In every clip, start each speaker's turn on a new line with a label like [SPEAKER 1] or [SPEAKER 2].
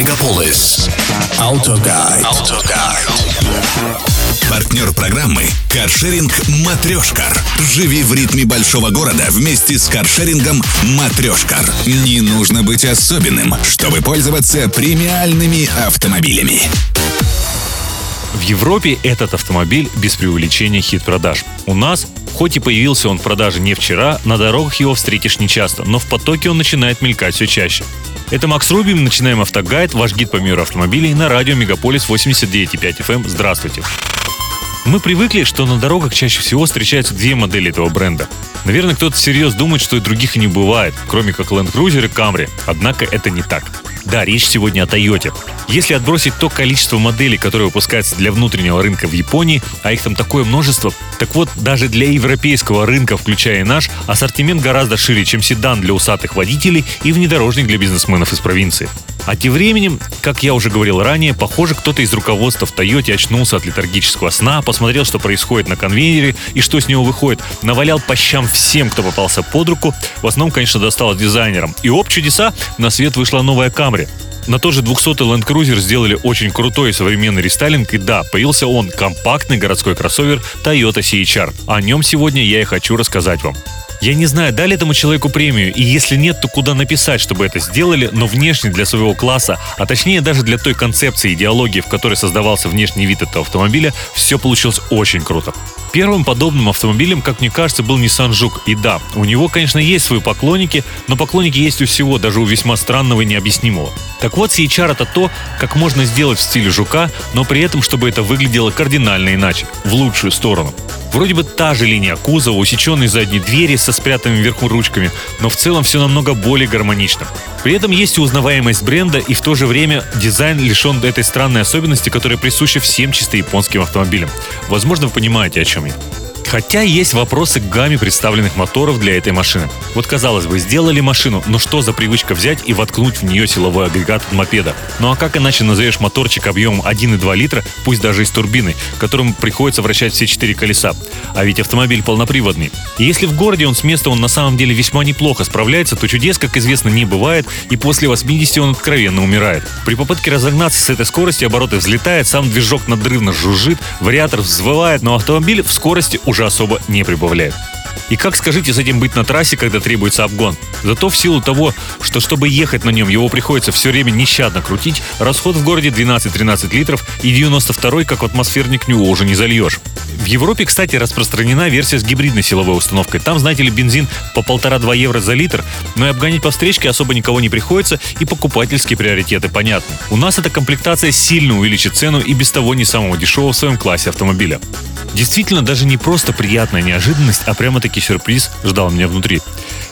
[SPEAKER 1] Мегаполис. Автогайд. Автогайд. Партнер программы «Каршеринг Матрешкар». Живи в ритме большого города вместе с каршерингом Матрешкар. Не нужно быть особенным, чтобы пользоваться премиальными автомобилями.
[SPEAKER 2] В Европе этот автомобиль без преувеличения хит продаж. У нас, хоть и появился он в продаже не вчера, на дорогах его встретишь нечасто, но в потоке он начинает мелькать все чаще. Это Макс Рубин, начинаем автогайд, ваш гид по миру автомобилей на радио Мегаполис 89.5 FM. Здравствуйте. Мы привыкли, что на дорогах чаще всего встречаются две модели этого бренда. Наверное, кто-то всерьез думает, что и других и не бывает, кроме как Land Cruiser и Camry. Однако это не так. Да, речь сегодня о Toyota. Если отбросить то количество моделей, которые выпускаются для внутреннего рынка в Японии, а их там такое множество, так вот, даже для европейского рынка, включая и наш, ассортимент гораздо шире, чем седан для усатых водителей и внедорожник для бизнесменов из провинции. А тем временем, как я уже говорил ранее, похоже, кто-то из руководства в Тойоте очнулся от летаргического сна, посмотрел, что происходит на конвейере и что с него выходит, навалял по щам всем, кто попался под руку, в основном, конечно, досталось дизайнерам. И оп, чудеса, на свет вышла новая Камри. На тот же 200-й Land Cruiser сделали очень крутой современный рестайлинг, и да, появился он, компактный городской кроссовер Toyota CHR. О нем сегодня я и хочу рассказать вам. Я не знаю, дали этому человеку премию, и если нет, то куда написать, чтобы это сделали, но внешне для своего класса, а точнее даже для той концепции идеологии, в которой создавался внешний вид этого автомобиля, все получилось очень круто. Первым подобным автомобилем, как мне кажется, был Nissan Juke. И да, у него, конечно, есть свои поклонники, но поклонники есть у всего, даже у весьма странного и необъяснимого. Так вот, CHR это то, как можно сделать в стиле Жука, но при этом, чтобы это выглядело кардинально иначе, в лучшую сторону. Вроде бы та же линия кузова, усеченные задние двери со спрятанными вверху ручками, но в целом все намного более гармонично. При этом есть и узнаваемость бренда, и в то же время дизайн лишен этой странной особенности, которая присуща всем чисто японским автомобилям. Возможно, вы понимаете, о чем я. Хотя есть вопросы к гамме представленных моторов для этой машины. Вот казалось бы, сделали машину, но что за привычка взять и воткнуть в нее силовой агрегат от мопеда? Ну а как иначе назовешь моторчик объемом 1,2 литра, пусть даже и с турбиной, которым приходится вращать все четыре колеса? А ведь автомобиль полноприводный. И если в городе он с места он на самом деле весьма неплохо справляется, то чудес, как известно, не бывает, и после 80 он откровенно умирает. При попытке разогнаться с этой скорости обороты взлетает, сам движок надрывно жужжит, вариатор взвывает, но автомобиль в скорости уже уже особо не прибавляют. И как, скажите, с этим быть на трассе, когда требуется обгон? Зато в силу того, что чтобы ехать на нем, его приходится все время нещадно крутить, расход в городе 12-13 литров и 92 как в атмосферник Нью уже не зальешь. В Европе, кстати, распространена версия с гибридной силовой установкой. Там, знаете ли, бензин по полтора-два евро за литр, но и обгонять по встречке особо никого не приходится, и покупательские приоритеты понятны. У нас эта комплектация сильно увеличит цену и без того не самого дешевого в своем классе автомобиля. Действительно, даже не просто приятная неожиданность, а прямо-таки сюрприз ждал меня внутри.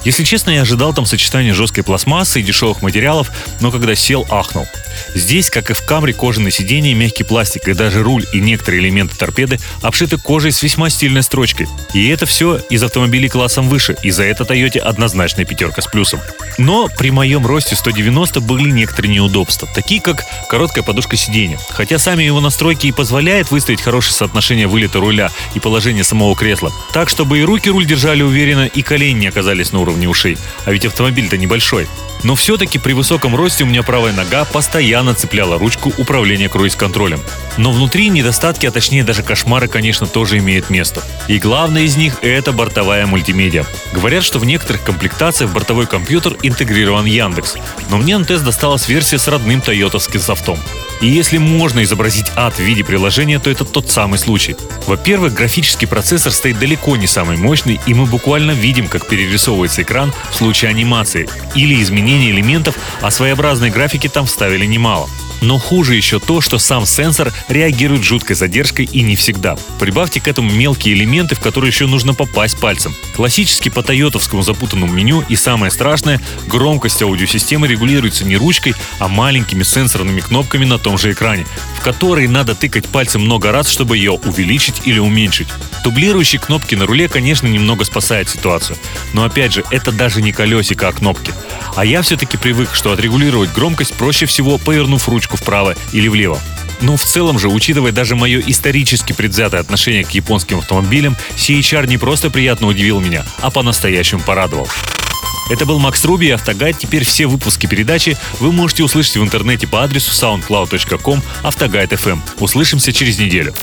[SPEAKER 2] Если честно, я ожидал там сочетания жесткой пластмассы и дешевых материалов, но когда сел, ахнул. Здесь, как и в Камре, кожаное сиденье, мягкий пластик и даже руль и некоторые элементы торпеды обшиты кожей с весьма стильной строчкой. И это все из автомобилей классом выше, и за это Тойоте однозначная пятерка с плюсом. Но при моем росте 190 были некоторые неудобства, такие как короткая подушка сиденья. Хотя сами его настройки и позволяют выставить хорошее соотношение вылета руля и положения самого кресла, так чтобы и руки руль держали уверенно, и колени не оказались на уровне ушей. А ведь автомобиль-то небольшой. Но все-таки при высоком росте у меня правая нога постоянно цепляла ручку управления круиз-контролем. Но внутри недостатки, а точнее даже кошмары, конечно, тоже имеют место. И главное из них – это бортовая мультимедиа. Говорят, что в некоторых комплектациях в бортовой компьютер интегрирован Яндекс, но мне на тест досталась версия с родным тойотовским софтом. И если можно изобразить ад в виде приложения, то это тот самый случай. Во-первых, графический процессор стоит далеко не самый мощный, и мы буквально видим, как перерисовывается экран в случае анимации или изменения элементов, а своеобразной графики там вставили немало. Но хуже еще то, что сам сенсор реагирует жуткой задержкой и не всегда. Прибавьте к этому мелкие элементы, в которые еще нужно попасть пальцем. Классически по тойотовскому запутанному меню и самое страшное, громкость аудиосистемы регулируется не ручкой, а маленькими сенсорными кнопками на том же экране, в которые надо тыкать пальцем много раз, чтобы ее увеличить или уменьшить. Дублирующие кнопки на руле, конечно, немного спасают ситуацию. Но опять же, это даже не колесико, а кнопки. А я все-таки привык, что отрегулировать громкость проще всего, повернув ручку вправо или влево. Но в целом же, учитывая даже мое исторически предвзятое отношение к японским автомобилям, CHR не просто приятно удивил меня, а по-настоящему порадовал. Это был Макс Руби и Автогайд. Теперь все выпуски передачи вы можете услышать в интернете по адресу soundcloud.com Автогайд FM. Услышимся через неделю.